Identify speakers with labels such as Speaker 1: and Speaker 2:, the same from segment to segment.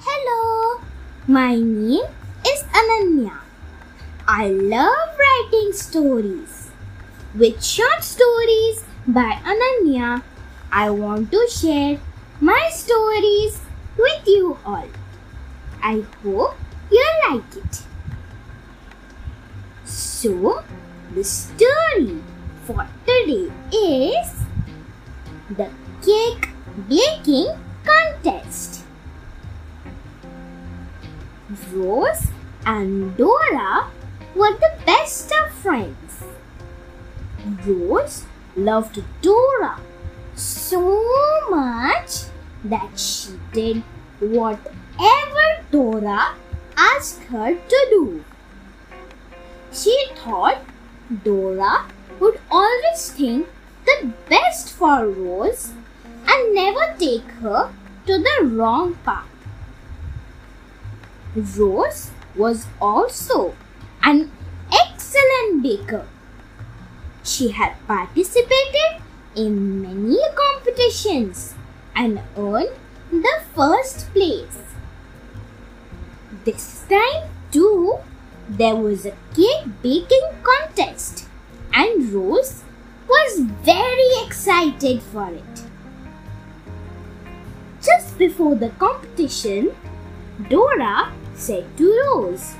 Speaker 1: Hello, my name is Ananya. I love writing stories. With short stories by Ananya, I want to share my stories with you all. I hope you like it. So, the story for today is the cake baking contest. Rose and Dora were the best of friends. Rose loved Dora so much that she did whatever Dora asked her to do. She thought Dora would always think the best for Rose and never take her to the wrong path. Rose was also an excellent baker. She had participated in many competitions and earned the first place. This time, too, there was a cake baking contest, and Rose was very excited for it. Just before the competition, Dora said to Rose,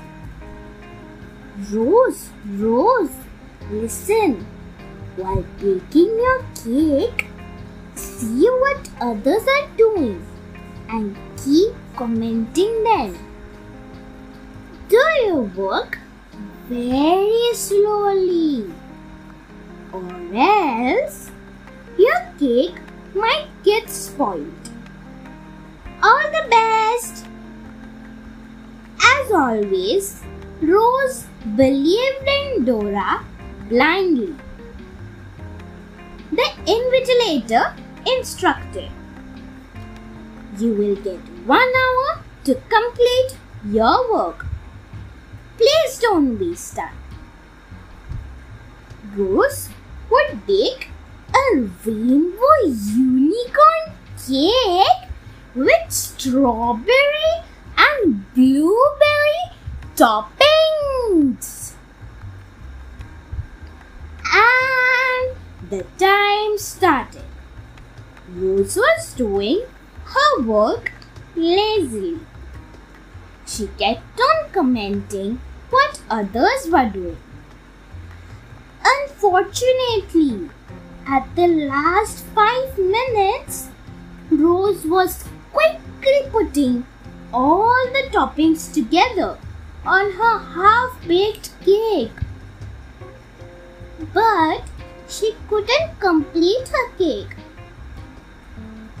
Speaker 1: Rose, Rose, listen. While baking your cake, see what others are doing and keep commenting them. Do your work very slowly, or else your cake might get spoiled. All always, Rose believed in Dora blindly. The invigilator instructed You will get one hour to complete your work. Please don't be stuck. Rose would bake a rainbow unicorn cake with strawberry and blueberry toppings. And the time started. Rose was doing her work lazily. She kept on commenting what others were doing. Unfortunately, at the last five minutes, Rose was quickly putting all the toppings together on her half baked cake. But she couldn't complete her cake.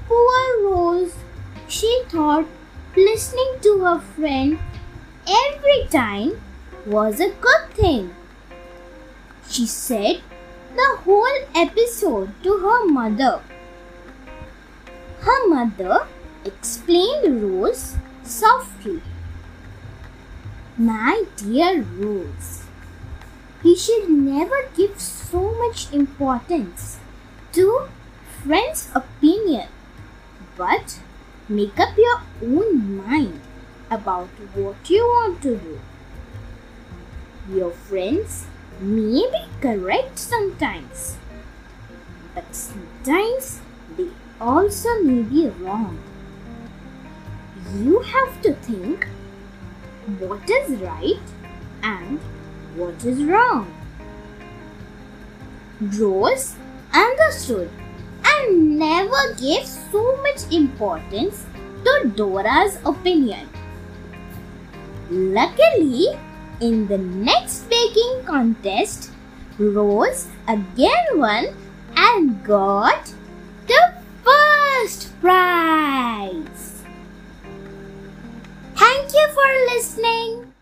Speaker 1: Poor Rose, she thought listening to her friend every time was a good thing. She said the whole episode to her mother. Her mother explained Rose softly. My dear Rose, you should never give so much importance to friends' opinion, but make up your own mind about what you want to do. Your friends may be correct sometimes, but sometimes they also may be wrong. You have to think what is right and what is wrong. Rose understood and never gave so much importance to Dora's opinion. Luckily, in the next baking contest, Rose again won and got the first prize. listening.